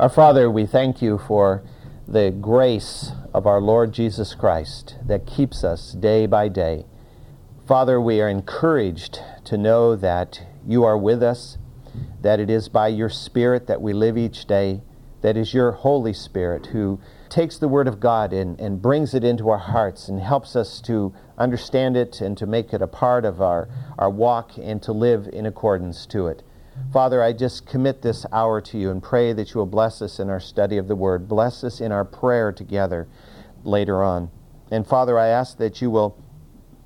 Our Father, we thank you for the grace of our Lord Jesus Christ that keeps us day by day. Father, we are encouraged to know that you are with us, that it is by your Spirit that we live each day, that is your Holy Spirit who takes the Word of God and, and brings it into our hearts and helps us to understand it and to make it a part of our, our walk and to live in accordance to it. Father, I just commit this hour to you and pray that you will bless us in our study of the Word. Bless us in our prayer together later on. And Father, I ask that you will,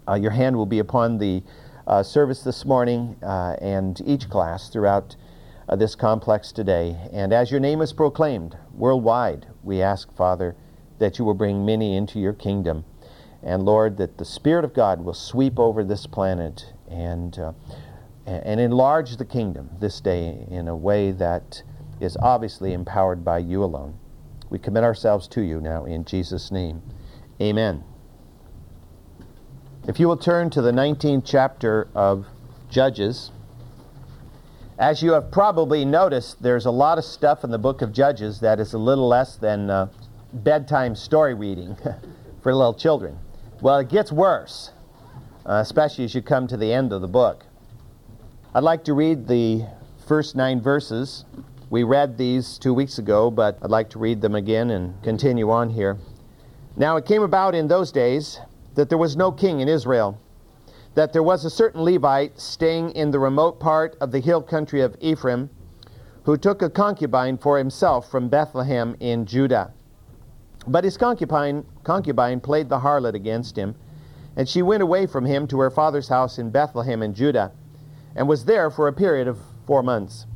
uh, your hand will be upon the uh, service this morning uh, and each class throughout uh, this complex today. And as your name is proclaimed worldwide, we ask, Father, that you will bring many into your kingdom. And Lord, that the Spirit of God will sweep over this planet and uh, and enlarge the kingdom this day in a way that is obviously empowered by you alone. We commit ourselves to you now in Jesus' name. Amen. If you will turn to the 19th chapter of Judges, as you have probably noticed, there's a lot of stuff in the book of Judges that is a little less than uh, bedtime story reading for little children. Well, it gets worse, uh, especially as you come to the end of the book. I'd like to read the first nine verses. We read these two weeks ago, but I'd like to read them again and continue on here. Now it came about in those days that there was no king in Israel, that there was a certain Levite staying in the remote part of the hill country of Ephraim, who took a concubine for himself from Bethlehem in Judah. But his concubine, concubine played the harlot against him, and she went away from him to her father's house in Bethlehem in Judah and was there for a period of four months.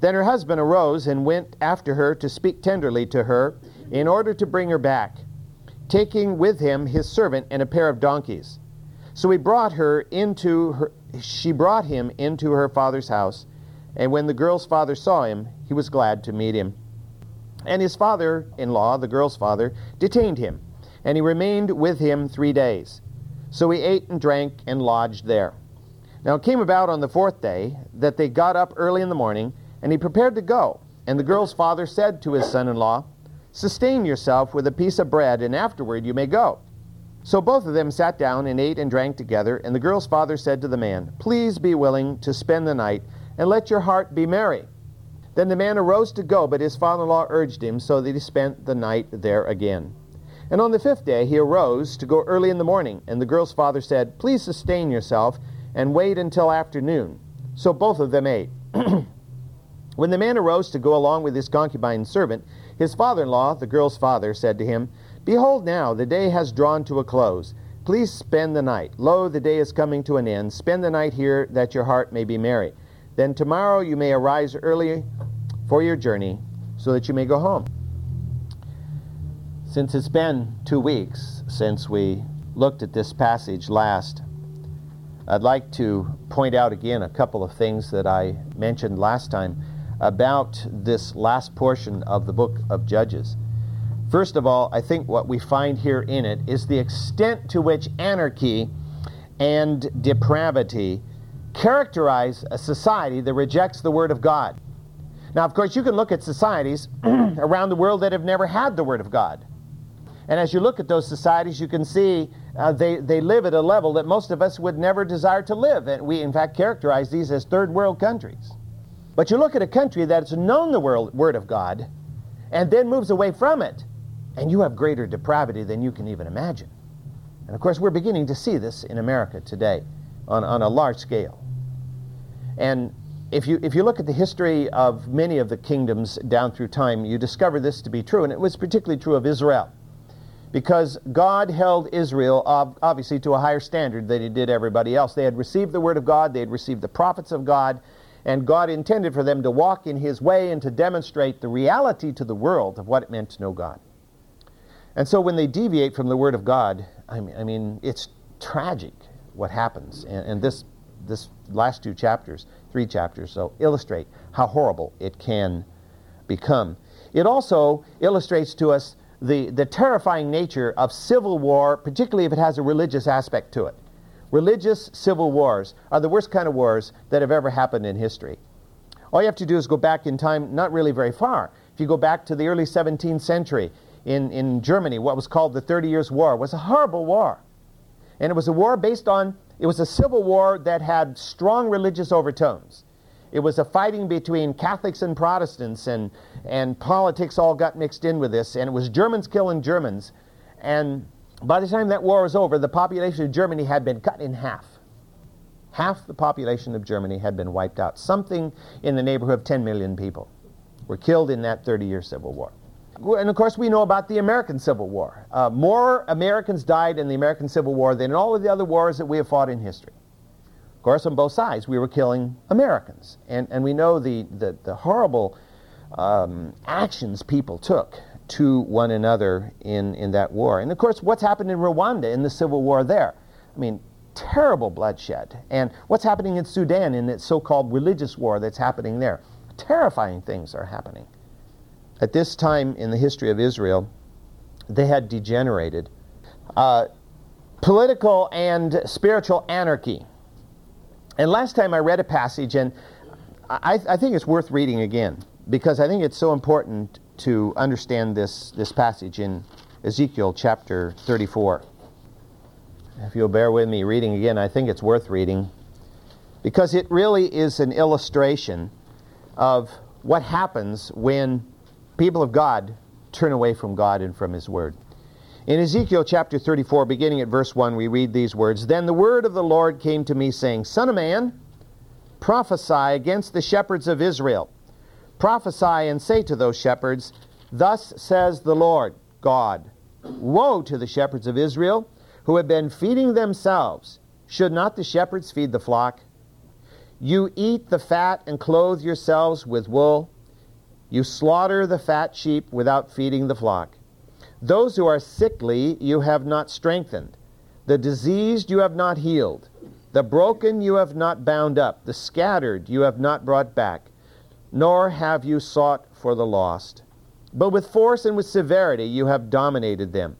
Then her husband arose and went after her to speak tenderly to her in order to bring her back, taking with him his servant and a pair of donkeys. So he brought her into her, she brought him into her father's house, and when the girl's father saw him, he was glad to meet him. And his father in law, the girl's father, detained him, and he remained with him three days. So he ate and drank and lodged there. Now it came about on the fourth day that they got up early in the morning, and he prepared to go. And the girl's father said to his son in law, Sustain yourself with a piece of bread, and afterward you may go. So both of them sat down and ate and drank together, and the girl's father said to the man, Please be willing to spend the night, and let your heart be merry. Then the man arose to go, but his father in law urged him, so that he spent the night there again. And on the fifth day he arose to go early in the morning, and the girl's father said, Please sustain yourself and wait until afternoon. So both of them ate. when the man arose to go along with his concubine servant, his father in law, the girl's father, said to him, Behold, now the day has drawn to a close. Please spend the night. Lo, the day is coming to an end. Spend the night here, that your heart may be merry. Then tomorrow you may arise early for your journey, so that you may go home. Since it's been two weeks since we looked at this passage last, I'd like to point out again a couple of things that I mentioned last time about this last portion of the book of Judges. First of all, I think what we find here in it is the extent to which anarchy and depravity characterize a society that rejects the Word of God. Now, of course, you can look at societies around the world that have never had the Word of God. And as you look at those societies, you can see uh, they, they live at a level that most of us would never desire to live. And we, in fact, characterize these as third world countries. But you look at a country that's known the world, Word of God and then moves away from it, and you have greater depravity than you can even imagine. And of course, we're beginning to see this in America today on, on a large scale. And if you, if you look at the history of many of the kingdoms down through time, you discover this to be true, and it was particularly true of Israel because God held Israel obviously to a higher standard than he did everybody else. They had received the word of God, they had received the prophets of God, and God intended for them to walk in his way and to demonstrate the reality to the world of what it meant to know God. And so when they deviate from the word of God, I mean, I mean it's tragic what happens. And, and this, this last two chapters, three chapters, so illustrate how horrible it can become. It also illustrates to us the, the terrifying nature of civil war, particularly if it has a religious aspect to it. Religious civil wars are the worst kind of wars that have ever happened in history. All you have to do is go back in time, not really very far. If you go back to the early 17th century in, in Germany, what was called the Thirty Years' War was a horrible war. And it was a war based on, it was a civil war that had strong religious overtones. It was a fighting between Catholics and Protestants, and, and politics all got mixed in with this, and it was Germans killing Germans. And by the time that war was over, the population of Germany had been cut in half. Half the population of Germany had been wiped out. Something in the neighborhood of 10 million people were killed in that 30 year Civil War. And of course, we know about the American Civil War. Uh, more Americans died in the American Civil War than in all of the other wars that we have fought in history. Of course, on both sides, we were killing Americans. And, and we know the, the, the horrible um, actions people took to one another in, in that war. And of course, what's happened in Rwanda in the civil war there? I mean, terrible bloodshed. And what's happening in Sudan in its so called religious war that's happening there? Terrifying things are happening. At this time in the history of Israel, they had degenerated. Uh, political and spiritual anarchy. And last time I read a passage, and I, I think it's worth reading again because I think it's so important to understand this, this passage in Ezekiel chapter 34. If you'll bear with me reading again, I think it's worth reading because it really is an illustration of what happens when people of God turn away from God and from His Word. In Ezekiel chapter 34, beginning at verse 1, we read these words Then the word of the Lord came to me, saying, Son of man, prophesy against the shepherds of Israel Prophesy and say to those shepherds, Thus says the Lord God Woe to the shepherds of Israel who have been feeding themselves. Should not the shepherds feed the flock? You eat the fat and clothe yourselves with wool. You slaughter the fat sheep without feeding the flock. Those who are sickly you have not strengthened. The diseased you have not healed. The broken you have not bound up. The scattered you have not brought back nor have you sought for the lost. But with force and with severity you have dominated them.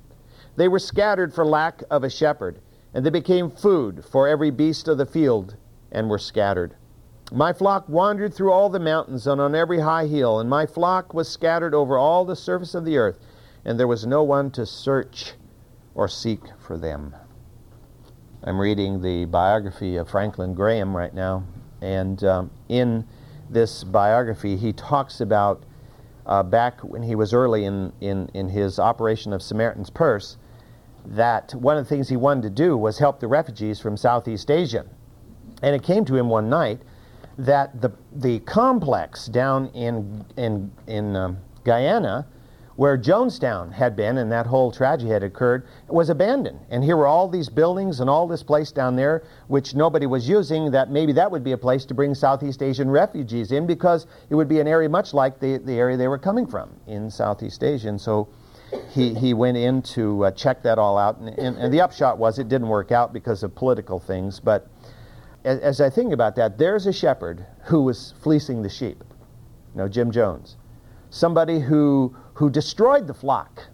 They were scattered for lack of a shepherd, and they became food for every beast of the field, and were scattered. My flock wandered through all the mountains and on every high hill, and my flock was scattered over all the surface of the earth, and there was no one to search or seek for them. I'm reading the biography of Franklin Graham right now, and um, in this biography, he talks about uh, back when he was early in, in, in his operation of Samaritan's Purse that one of the things he wanted to do was help the refugees from Southeast Asia. And it came to him one night that the, the complex down in, in, in um, Guyana where Jonestown had been and that whole tragedy had occurred was abandoned. And here were all these buildings and all this place down there which nobody was using, that maybe that would be a place to bring Southeast Asian refugees in because it would be an area much like the, the area they were coming from in Southeast Asia. And so he, he went in to uh, check that all out. And, and, and, the upshot was it didn't work out because of political things. But as, as I think about that, there's a shepherd who was fleecing the sheep. You know, Jim Jones. Somebody who who destroyed the flock.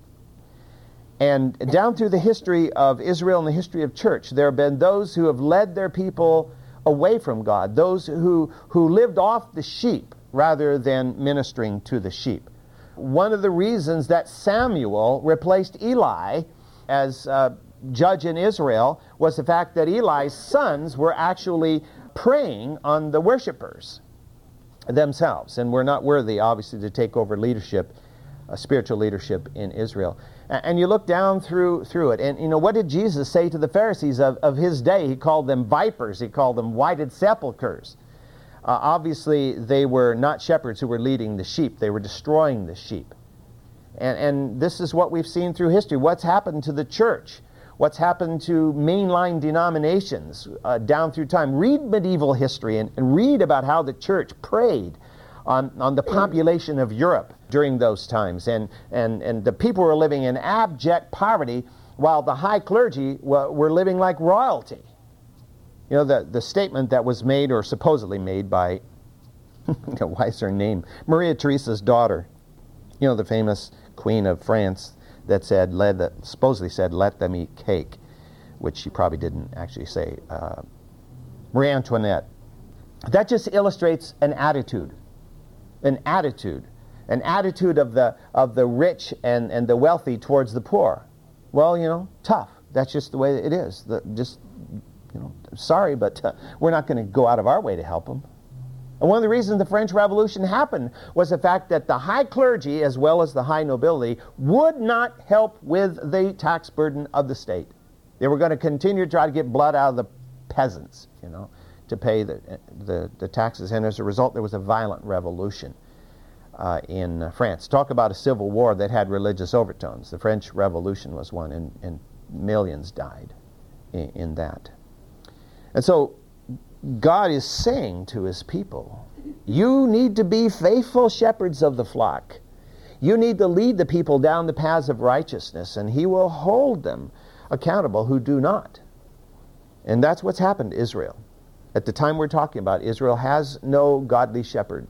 And down through the history of Israel and the history of church, there have been those who have led their people away from God, those who, who lived off the sheep rather than ministering to the sheep. One of the reasons that Samuel replaced Eli as uh, judge in Israel was the fact that Eli's sons were actually preying on the worshipers themselves and were not worthy, obviously, to take over leadership uh, spiritual leadership in Israel. And, and you look down through through it, and you know what did Jesus say to the Pharisees of, of his day? He called them vipers. He called them whited sepulchres. Uh, obviously, they were not shepherds who were leading the sheep; they were destroying the sheep. And, and this is what we've seen through history. What's happened to the church? What's happened to mainline denominations uh, down through time? Read medieval history and, and read about how the church preyed on, on the population of Europe during those times. And, and, and the people were living in abject poverty while the high clergy were, were living like royalty. You know, the, the statement that was made or supposedly made by, you know, why is her name? Maria Theresa's daughter. You know, the famous queen of France that said, let, supposedly said, let them eat cake, which she probably didn't actually say. Uh, Marie Antoinette. That just illustrates an attitude. An attitude an attitude of the, of the rich and, and the wealthy towards the poor. Well, you know, tough. That's just the way it is. The, just, you know, sorry, but uh, we're not going to go out of our way to help them. And one of the reasons the French Revolution happened was the fact that the high clergy, as well as the high nobility, would not help with the tax burden of the state. They were going to continue to try to get blood out of the peasants, you know, to pay the, the, the taxes. And as a result, there was a violent revolution uh, in France. Talk about a civil war that had religious overtones. The French Revolution was one, and, and millions died in, in that. And so God is saying to his people, you need to be faithful shepherds of the flock. You need to lead the people down the paths of righteousness, and he will hold them accountable who do not. And that's what's happened to Israel. At the time we're talking about, Israel has no godly shepherd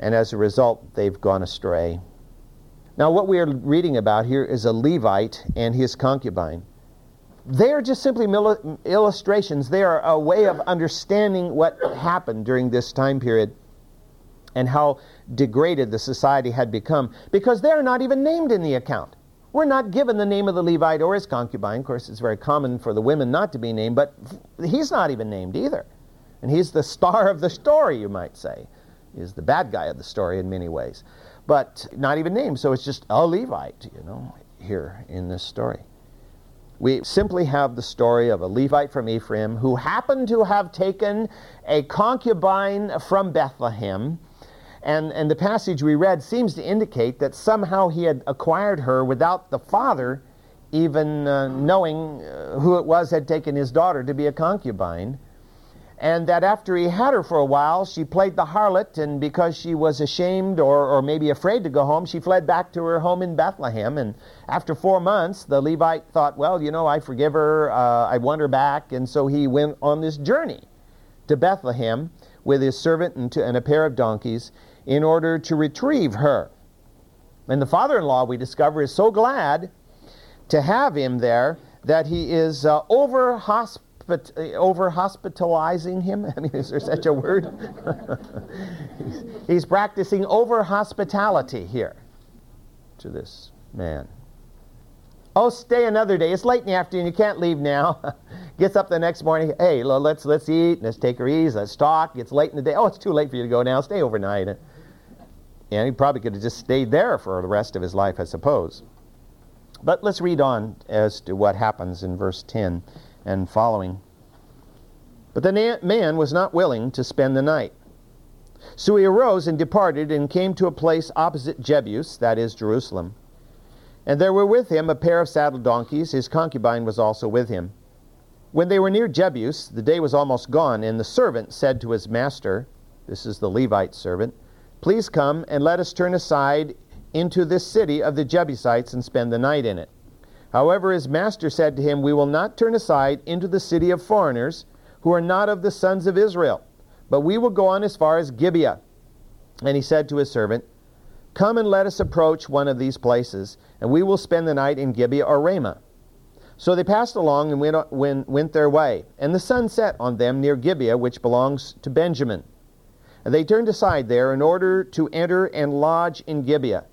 and as a result, they've gone astray. Now, what we are reading about here is a Levite and his concubine. They are just simply illustrations. They are a way of understanding what happened during this time period and how degraded the society had become because they are not even named in the account. We're not given the name of the Levite or his concubine. Of course, it's very common for the women not to be named, but he's not even named either. And he's the star of the story, you might say is the bad guy of the story in many ways, but not even named. So it's just a Levite, you know, here in this story. We simply have the story of a Levite from Ephraim who happened to have taken a concubine from Bethlehem. And, and the passage we read seems to indicate that somehow he had acquired her without the father even uh, knowing uh, who it was had taken his daughter to be a concubine and that after he had her for a while, she played the harlot, and because she was ashamed or, or maybe afraid to go home, she fled back to her home in Bethlehem. And after four months, the Levite thought, well, you know, I forgive her, uh, I want her back, and so he went on this journey to Bethlehem with his servant and, to, and a pair of donkeys in order to retrieve her. And the father in law, we discover, is so glad to have him there that he is uh, over hospitalized Uh, over hospitalizing him. I mean, is there such a word? he's, he's practicing over hospitality here to this man. Oh, stay another day. It's late in the afternoon. You can't leave now. Gets up the next morning. Hey, let's let's eat. Let's take her easy. Let's talk. It's late in the day. Oh, it's too late for you to go now. Stay overnight. And he probably could have just stayed there for the rest of his life, I suppose. But let's read on as to what happens in verse 10 and following. But the man was not willing to spend the night. So he arose and departed and came to a place opposite Jebus, that is Jerusalem. And there were with him a pair of saddle donkeys. His concubine was also with him. When they were near Jebus, the day was almost gone, and the servant said to his master, This is the Levite servant, Please come and let us turn aside into this city of the Jebusites and spend the night in it. However, his master said to him, We will not turn aside into the city of foreigners who are not of the sons of Israel, but we will go on as far as Gibeah. And he said to his servant, Come and let us approach one of these places, and we will spend the night in Gibeah or Ramah. So they passed along and went, went, went their way. And the sun set on them near Gibeah, which belongs to Benjamin. And they turned aside there in order to enter and lodge in Gibeah.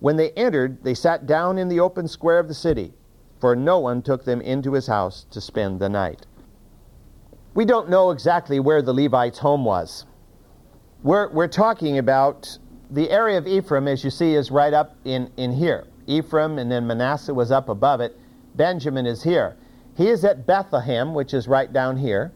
When they entered, they sat down in the open square of the city, for no one took them into his house to spend the night. We don't know exactly where the Levites' home was. We're, we're talking about the area of Ephraim, as you see, is right up in, in here. Ephraim, and then Manasseh was up above it. Benjamin is here. He is at Bethlehem, which is right down here.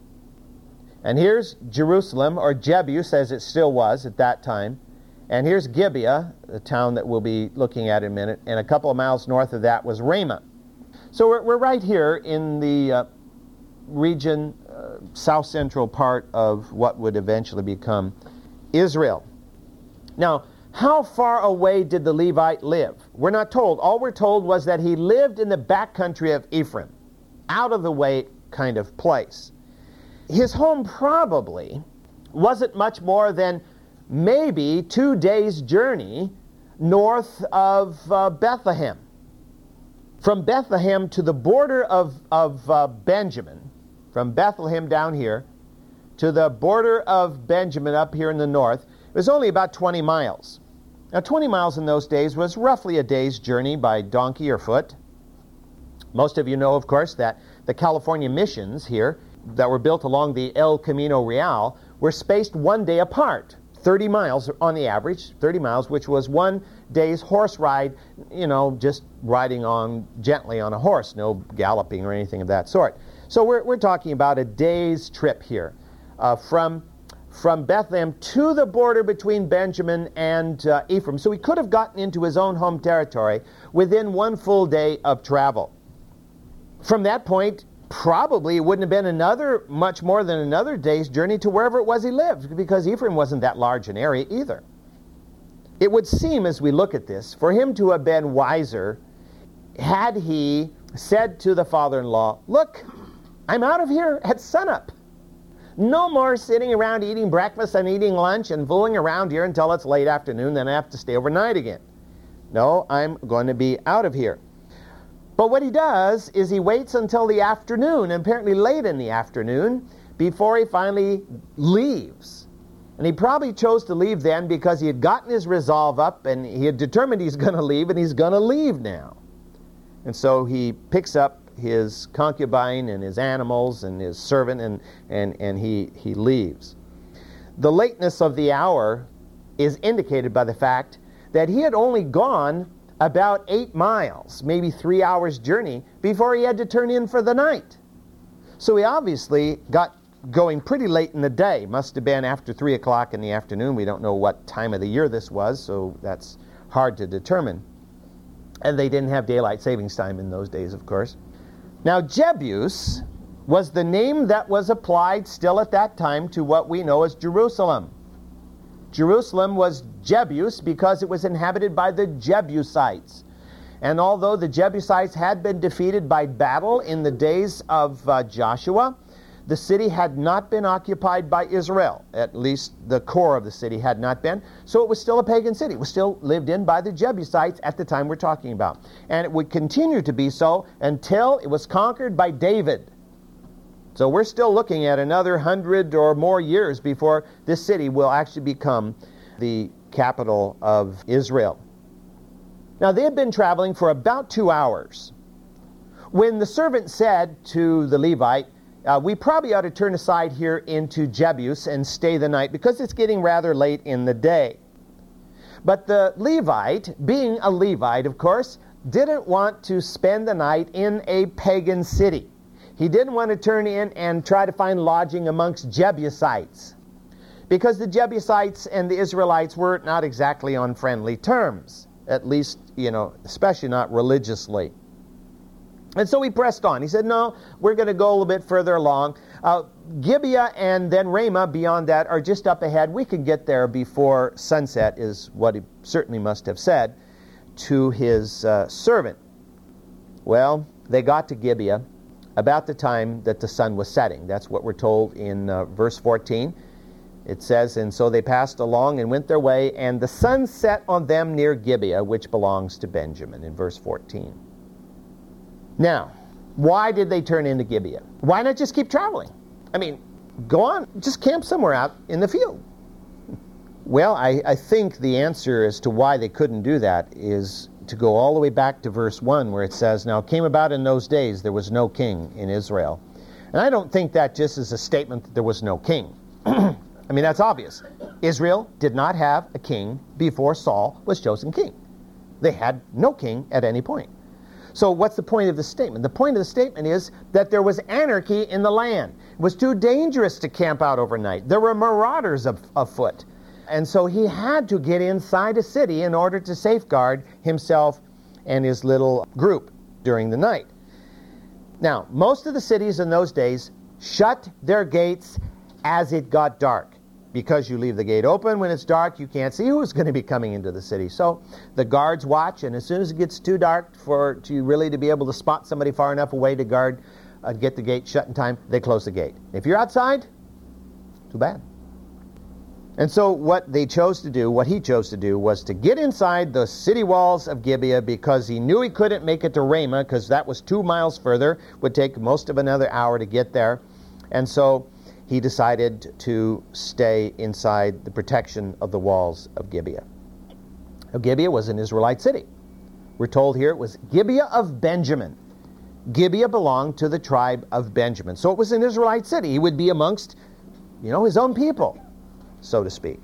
And here's Jerusalem, or Jebus, as it still was at that time. And here's Gibeah, the town that we'll be looking at in a minute, and a couple of miles north of that was Ramah. So we're, we're right here in the uh, region, uh, south central part of what would eventually become Israel. Now, how far away did the Levite live? We're not told. All we're told was that he lived in the back country of Ephraim, out of the way kind of place. His home probably wasn't much more than maybe two days' journey north of uh, Bethlehem. From Bethlehem to the border of, of uh, Benjamin, from Bethlehem down here to the border of Benjamin up here in the north, it was only about 20 miles. Now, 20 miles in those days was roughly a day's journey by donkey or foot. Most of you know, of course, that the California missions here that were built along the El Camino Real were spaced one day apart, 30 miles on the average, 30 miles, which was one day's horse ride, you know, just riding on gently on a horse, no galloping or anything of that sort. So we're, we're talking about a day's trip here uh, from from Bethlehem to the border between Benjamin and uh, Ephraim. So he could have gotten into his own home territory within one full day of travel. From that point, probably it wouldn't have been another, much more than another day's journey to wherever it was he lived, because Ephraim wasn't that large an area either. It would seem, as we look at this, for him to have been wiser had he said to the father in law, Look, I'm out of here at sunup. No more sitting around eating breakfast and eating lunch and fooling around here until it's late afternoon, then I have to stay overnight again. No, I'm going to be out of here. But what he does is he waits until the afternoon, apparently late in the afternoon, before he finally leaves. And he probably chose to leave then because he had gotten his resolve up and he had determined he's going to leave and he's going to leave now. And so he picks up his concubine and his animals and his servant, and, and, and he, he leaves. The lateness of the hour is indicated by the fact that he had only gone about eight miles, maybe three hours' journey, before he had to turn in for the night. So he obviously got going pretty late in the day. Must have been after three o'clock in the afternoon. We don't know what time of the year this was, so that's hard to determine. And they didn't have daylight savings time in those days, of course. Now, Jebus was the name that was applied still at that time to what we know as Jerusalem. Jerusalem was Jebus because it was inhabited by the Jebusites. And although the Jebusites had been defeated by battle in the days of uh, Joshua, the city had not been occupied by Israel. At least the core of the city had not been. So it was still a pagan city. It was still lived in by the Jebusites at the time we're talking about. And it would continue to be so until it was conquered by David. So we're still looking at another hundred or more years before this city will actually become the capital of Israel. Now they had been traveling for about two hours. When the servant said to the Levite, uh, we probably ought to turn aside here into Jebus and stay the night because it's getting rather late in the day. But the Levite, being a Levite, of course, didn't want to spend the night in a pagan city. He didn't want to turn in and try to find lodging amongst Jebusites because the Jebusites and the Israelites were not exactly on friendly terms, at least, you know, especially not religiously. And so he pressed on. He said, No, we're going to go a little bit further along. Uh, Gibeah and then Ramah beyond that are just up ahead. We can get there before sunset, is what he certainly must have said to his uh, servant. Well, they got to Gibeah about the time that the sun was setting. That's what we're told in uh, verse 14. It says, And so they passed along and went their way, and the sun set on them near Gibeah, which belongs to Benjamin, in verse 14. Now, why did they turn into Gibeah? Why not just keep traveling? I mean, go on, just camp somewhere out in the field. Well, I, I, think the answer as to why they couldn't do that is to go all the way back to verse 1, where it says, Now it came about in those days there was no king in Israel. And I don't think that just is a statement that there was no king. I mean, that's obvious. Israel did not have a king before Saul was chosen king, they had no king at any point. So, what's the point of the statement? The point of the statement is that there was anarchy in the land. It was too dangerous to camp out overnight. There were marauders of, afoot. And so he had to get inside a city in order to safeguard himself and his little group during the night. Now, most of the cities in those days shut their gates as it got dark because you leave the gate open when it's dark, you can't see who's going to be coming into the city. So the guards watch, and as soon as it gets too dark for to really to be able to spot somebody far enough away to guard, uh, get the gate shut in time, they close the gate. If you're outside, too bad. And so what they chose to do, what he chose to do, was to get inside the city walls of Gibeah because he knew he couldn't make it to Ramah because that was two miles further, would take most of another hour to get there. And so he decided to stay inside the protection of the walls of Gibeah. Now, Gibeah was an Israelite city. We're told here it was Gibeah of Benjamin. Gibeah belonged to the tribe of Benjamin. So it was an Israelite city. He would be amongst, you know, his own people, so to speak.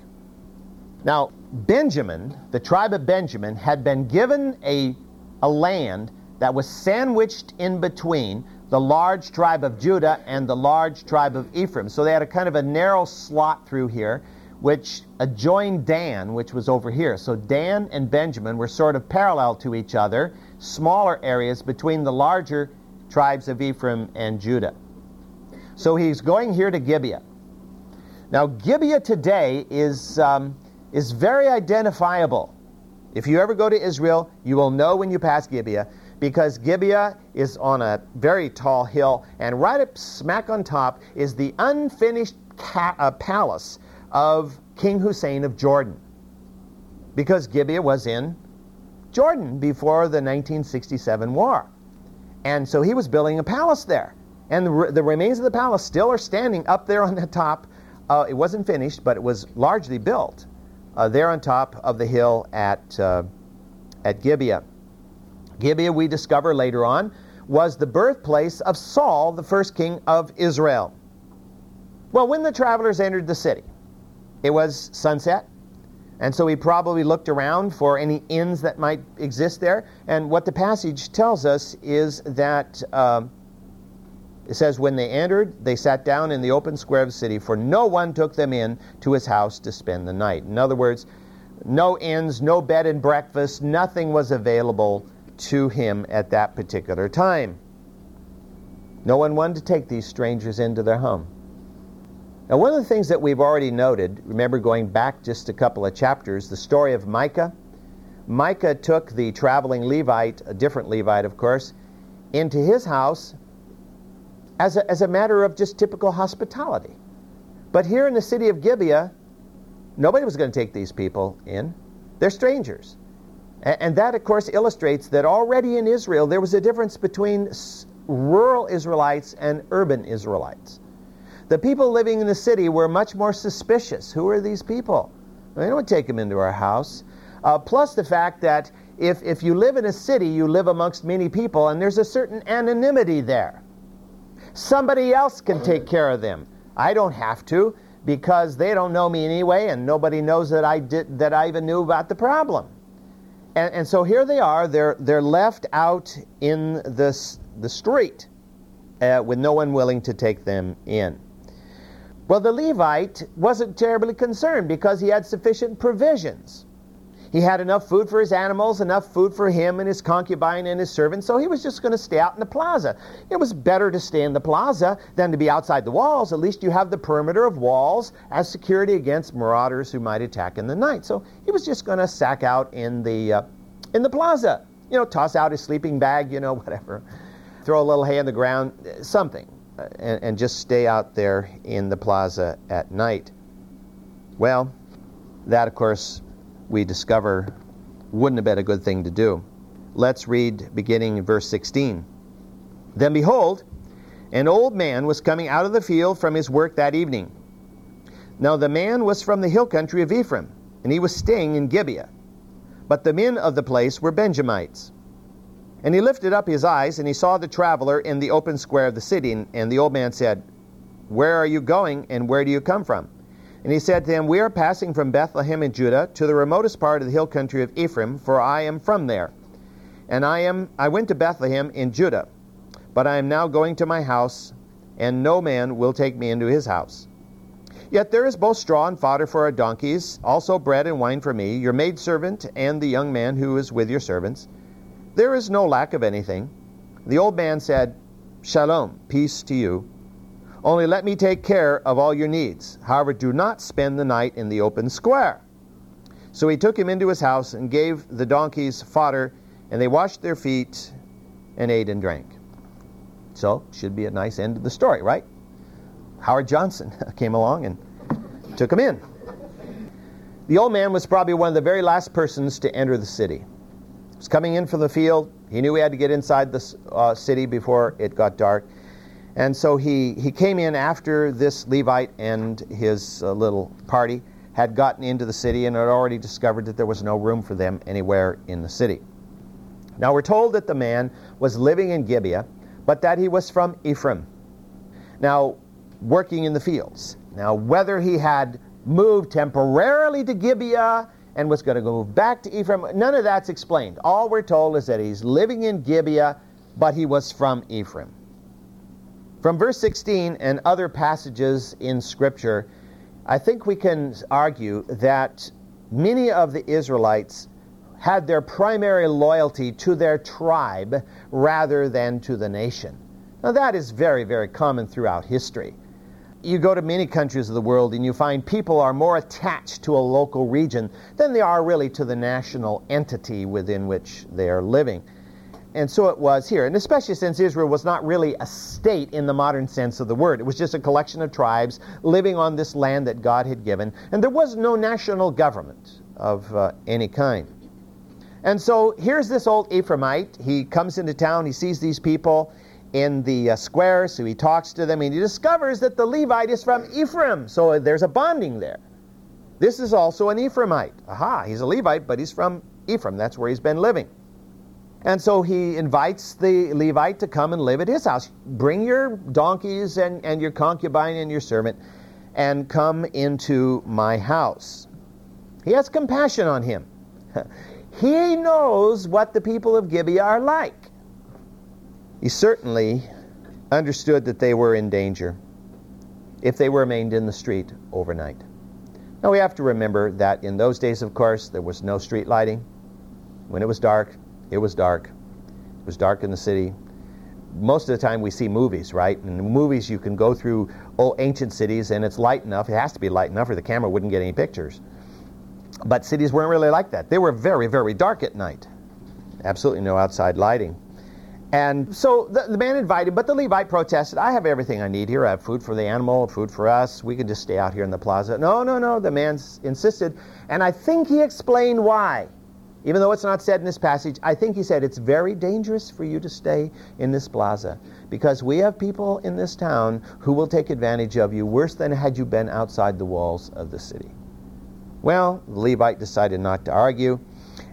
Now, Benjamin, the tribe of Benjamin, had been given a, a land that was sandwiched in between the large tribe of Judah and the large tribe of Ephraim. So they had a kind of a narrow slot through here, which adjoined Dan, which was over here. So Dan and Benjamin were sort of parallel to each other, smaller areas between the larger tribes of Ephraim and Judah. So he's going here to Gibeah. Now, Gibeah today is, um, is very identifiable. If you ever go to Israel, you will know when you pass Gibeah because Gibeah is on a very tall hill, and right up smack on top is the unfinished ca- uh, palace of King Hussein of Jordan. Because Gibeah was in Jordan before the 1967 war. And so he was building a palace there. And the, the remains of the palace still are standing up there on the top. Uh, it wasn't finished, but it was largely built uh, there on top of the hill at, uh, at Gibeah. Gibeah, we discover later on, was the birthplace of Saul, the first king of Israel. Well, when the travelers entered the city, it was sunset, and so he probably looked around for any inns that might exist there. And what the passage tells us is that um, it says, When they entered, they sat down in the open square of the city, for no one took them in to his house to spend the night. In other words, no inns, no bed and breakfast, nothing was available to him at that particular time. No one wanted to take these strangers into their home. Now, one of the things that we've already noted, remember going back just a couple of chapters, the story of Micah. Micah took the traveling Levite, a different Levite, of course, into his house as a, as a matter of just typical hospitality. But here in the city of Gibeah, nobody was going to take these people in. They're strangers. And that, of course, illustrates that already in Israel there was a difference between rural Israelites and urban Israelites. The people living in the city were much more suspicious. Who are these people? They don't take them into our house. Uh, plus the fact that if, if you live in a city, you live amongst many people, and there's a certain anonymity there. Somebody else can take care of them. I don't have to because they don't know me anyway, and nobody knows that I did that I even knew about the problem. And, and so here they are, they're, they're left out in this, the street uh, with no one willing to take them in. Well, the Levite wasn't terribly concerned because he had sufficient provisions. He had enough food for his animals, enough food for him and his concubine and his servants, so he was just going to stay out in the plaza. It was better to stay in the plaza than to be outside the walls. At least you have the perimeter of walls as security against marauders who might attack in the night. So he was just going to sack out in the uh, in the plaza. You know, toss out his sleeping bag, you know, whatever. Throw a little hay on the ground, something, and, and just stay out there in the plaza at night. Well, that, of course, we discover wouldn't have been a good thing to do. Let's read beginning in verse 16. Then behold, an old man was coming out of the field from his work that evening. Now the man was from the hill country of Ephraim, and he was staying in Gibeah. But the men of the place were Benjamites. And he lifted up his eyes, and he saw the traveler in the open square of the city. And the old man said, Where are you going, and where do you come from? And he said to him, We are passing from Bethlehem in Judah to the remotest part of the hill country of Ephraim, for I am from there. And I am I went to Bethlehem in Judah, but I am now going to my house, and no man will take me into his house. Yet there is both straw and fodder for our donkeys, also bread and wine for me, your maidservant, and the young man who is with your servants. There is no lack of anything. The old man said, Shalom, peace to you. Only let me take care of all your needs. However, do not spend the night in the open square. So he took him into his house and gave the donkeys fodder, and they washed their feet and ate and drank. So, should be a nice end of the story, right? Howard Johnson came along and took him in. The old man was probably one of the very last persons to enter the city. He was coming in from the field. He knew he had to get inside the uh, city before it got dark. And so he, he came in after this Levite and his uh, little party had gotten into the city and had already discovered that there was no room for them anywhere in the city. Now we're told that the man was living in Gibeah, but that he was from Ephraim. Now, working in the fields. Now, whether he had moved temporarily to Gibeah and was going to go back to Ephraim, none of that's explained. All we're told is that he's living in Gibeah, but he was from Ephraim. From verse 16 and other passages in Scripture, I think we can argue that many of the Israelites had their primary loyalty to their tribe rather than to the nation. Now, that is very, very common throughout history. You go to many countries of the world and you find people are more attached to a local region than they are really to the national entity within which they are living. And so it was here, and especially since Israel was not really a state in the modern sense of the word. It was just a collection of tribes living on this land that God had given, and there was no national government of uh, any kind. And so here's this old Ephraimite. He comes into town, he sees these people in the uh, square, so he talks to them, and he discovers that the Levite is from Ephraim. So there's a bonding there. This is also an Ephraimite. Aha, he's a Levite, but he's from Ephraim. That's where he's been living. And so he invites the Levite to come and live at his house. Bring your donkeys and, and your concubine and your servant and come into my house. He has compassion on him. he knows what the people of Gibeah are like. He certainly understood that they were in danger if they remained in the street overnight. Now we have to remember that in those days, of course, there was no street lighting. When it was dark, it was dark. It was dark in the city. Most of the time we see movies, right? In movies you can go through old ancient cities and it's light enough. It has to be light enough or the camera wouldn't get any pictures. But cities weren't really like that. They were very, very dark at night. Absolutely no outside lighting. And so the, the, man invited, but the Levite protested, I have everything I need here. I have food for the animal, food for us. We can just stay out here in the plaza. No, no, no. The man insisted. And I think he explained why. Even though it's not said in this passage, I think he said it's very dangerous for you to stay in this plaza because we have people in this town who will take advantage of you worse than had you been outside the walls of the city. Well, the Levite decided not to argue,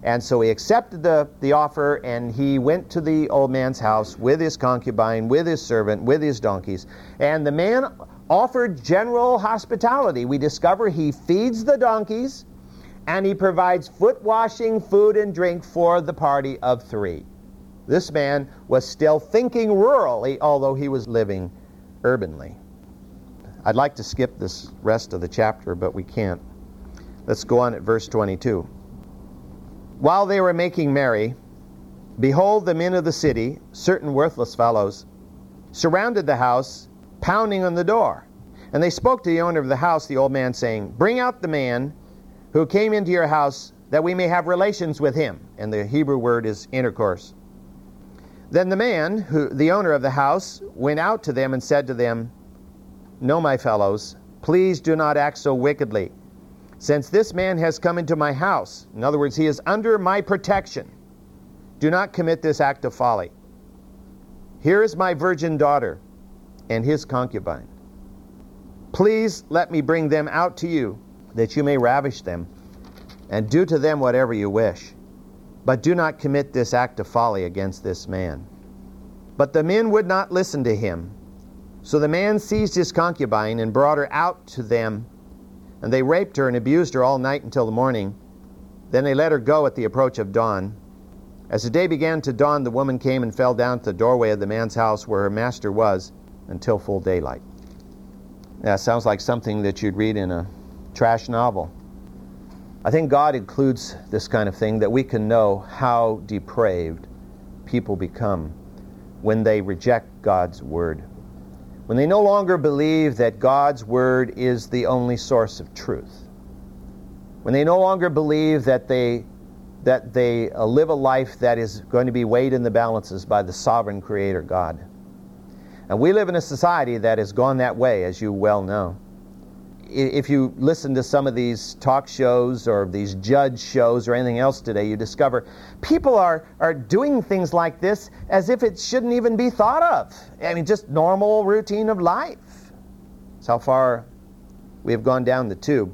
and so he accepted the, the offer and he went to the old man's house with his concubine, with his servant, with his donkeys. And the man offered general hospitality. We discover he feeds the donkeys and he provides foot washing, food, and drink for the party of three. This man was still thinking rurally, although he was living urbanly. I'd like to skip this rest of the chapter, but we can't. Let's go on at verse 22. While they were making merry, behold, the men of the city, certain worthless fellows, surrounded the house, pounding on the door. And they spoke to the owner of the house, the old man, saying, Bring out the man who came into your house that we may have relations with him. And the Hebrew word is intercourse. Then the man, who, the owner of the house, went out to them and said to them, No, my fellows, please do not act so wickedly. Since this man has come into my house, in other words, he is under my protection, do not commit this act of folly. Here is my virgin daughter and his concubine. Please let me bring them out to you that you may ravish them, and do to them whatever you wish. But do not commit this act of folly against this man. But the men would not listen to him. So the man seized his concubine and brought her out to them, and they raped her and abused her all night until the morning. Then they let her go at the approach of dawn. As the day began to dawn, the woman came and fell down at the doorway of the man's house where her master was until full daylight. That sounds like something that you'd read in a trash novel. I think God includes this kind of thing that we can know how depraved people become when they reject God's Word. When they no longer believe that God's Word is the only source of truth. When they no longer believe that they, that they uh, live a life that is going to be weighed in the balances by the sovereign Creator God. And we live in a society that has gone that way, as you well know if you listen to some of these talk shows or these judge shows or anything else today, you discover people are, are doing things like this as if it shouldn't even be thought of. I mean, just normal routine of life. It's how far we have gone down the tube.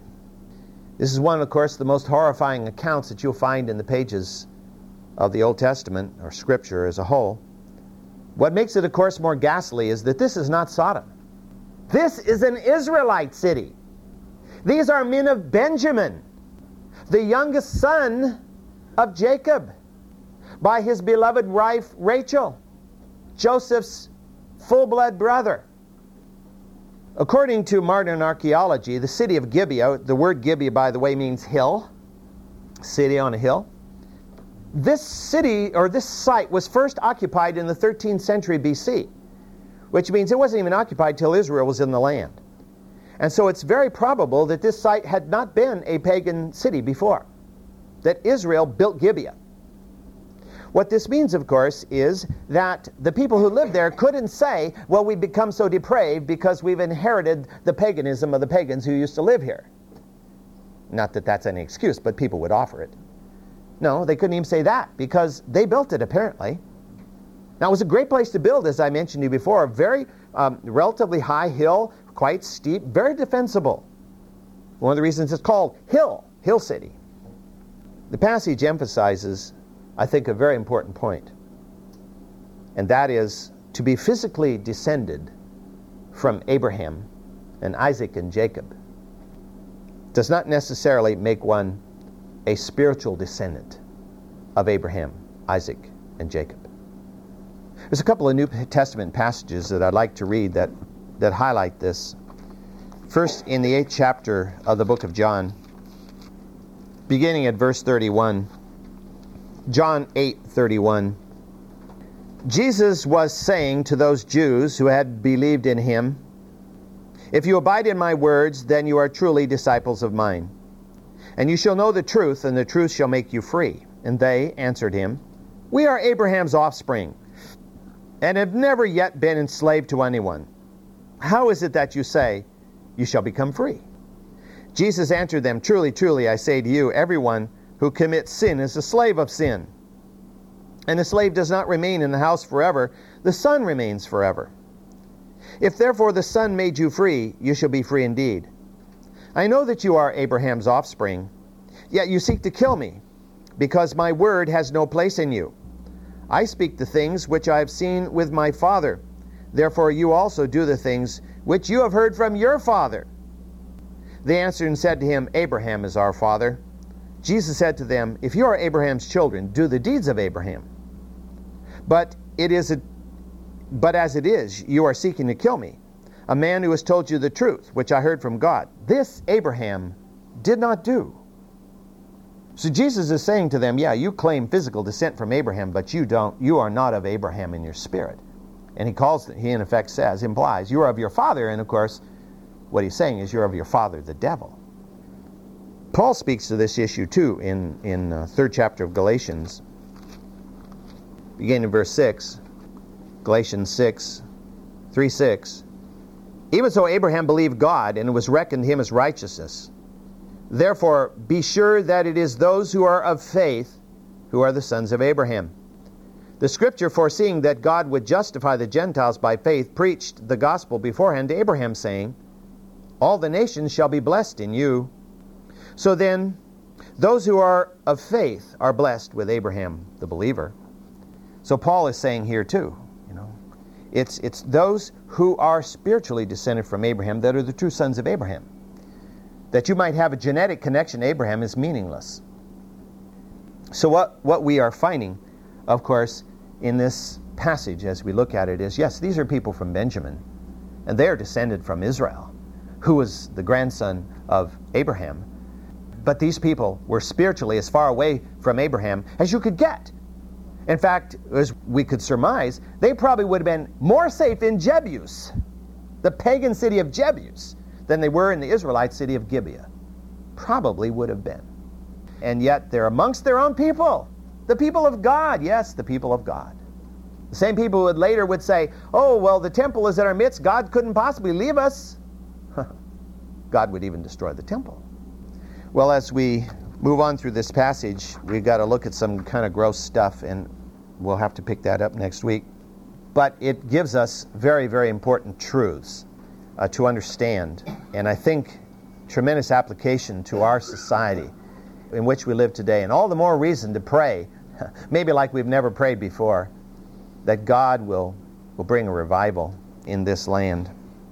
This is one, of course, the most horrifying accounts that you'll find in the pages of the Old Testament or Scripture as a whole. What makes it, of course, more ghastly is that this is not Sodom. This is an Israelite city. These are men of Benjamin, the youngest son of Jacob, by his beloved wife Rachel, Joseph's full blood brother. According to modern archaeology, the city of Gibeah, the word Gibeah, by the way, means hill, city on a hill. This city, or this site, was first occupied in the 13th century BC, which means it wasn't even occupied till Israel was in the land. And so it's very probable that this site had not been a pagan city before, that Israel built Gibeah. What this means, of course, is that the people who lived there couldn't say, well, we've become so depraved because we've inherited the paganism of the pagans who used to live here. Not that that's any excuse, but people would offer it. No, they couldn't even say that because they built it apparently. Now, it was a great place to build, as I mentioned to you before. A very um, relatively high hill, quite steep, very defensible. One of the reasons it's called Hill, Hill City. The passage emphasizes I think, a very important. And that is to be physically descended from Abraham and Isaac and Jacob does not necessarily make one a spiritual descendant of Abraham, Isaac, and Jacob. There's a couple of New Testament passages that I'd like to read that, that highlight this. First, in the eighth chapter of the book of John, beginning at verse 31. John 8:31 Jesus was saying to those Jews who had believed in him, If you abide in my words, then you are truly disciples of mine. And you shall know the truth, and the truth shall make you free. And they answered him, We are Abraham's offspring, and have never yet been enslaved to anyone. How is it that you say, You shall become free? Jesus answered them, Truly, truly, I say to you, everyone who commits sin is a slave of sin. And the slave does not remain in the house forever, the Son remains forever. If therefore the Son made you free, you shall be free indeed. I know that you are Abraham's offspring, yet you seek to kill me, because my word has no place in you. I speak the things which I have seen with my Father. Therefore you also do the things which you have heard from your father. They answered and said to him, Abraham is our father. Jesus said to them, If you are Abraham's children, do the deeds of Abraham. But it is a, but as it is, you are seeking to kill me, a man who has told you the truth, which I heard from God. This Abraham did not do. So Jesus is saying to them, Yeah, you claim physical descent from Abraham, but you don't, you are not of Abraham in your spirit. And he calls, he in effect says, implies, you are of your father, and of course, what he's saying is you're of your father, the devil. Paul speaks to this issue too in in uh, third chapter of Galatians, beginning in verse six, Galatians six, three six. Even so, Abraham believed God, and it was reckoned him as righteousness. Therefore, be sure that it is those who are of faith who are the sons of Abraham. The scripture, foreseeing that God would justify the Gentiles by faith, preached the gospel beforehand to Abraham, saying, All the nations shall be blessed in you. So then, those who are of faith are blessed with Abraham the believer. So Paul is saying here too, you know, it's it's those who are spiritually descended from Abraham that are the true sons of Abraham. That you might have a genetic connection to Abraham is meaningless. So what what we are finding, of course, in this passage as we look at it is yes, these are people from Benjamin, and they are descended from Israel, who was the grandson of Abraham but these people were spiritually as far away from Abraham as you could get. In fact, as we could surmise, they probably would have been more safe in Jebus, the pagan city of Jebus, than they were in the Israelite city of Gibeah. Probably would have been. And yet they're amongst their own people, the people of God. Yes, the people of God. The same people who would later would say, "Oh, well, the temple is in our midst. God couldn't possibly leave us." God would even destroy the temple. Well, as we move on through this passage, we've got to look at some kind of gross stuff, and we'll have to pick that up next week. But it gives us very, very important truths uh, to understand, and I think tremendous application to our society in which we live today, and all the more reason to pray, maybe like we've never prayed before, that God will, will bring a revival in this land.